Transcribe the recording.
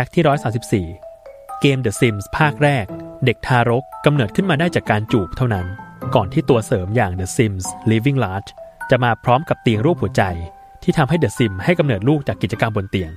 ฟกต์ที่ 134 เกม The Sims ภาคแรก เด็กทารกกำเนิดขึ้นมาได้จากการจูบเท่านั้น ก่อนที่ตัวเสริมอย่าง The Sims Living Large จะมาพร้อมกับเตียงรูปหัวใจ ที่ทำให้ The Sims ให้กำเนิดลูกจากกิจกรรมบนเตียง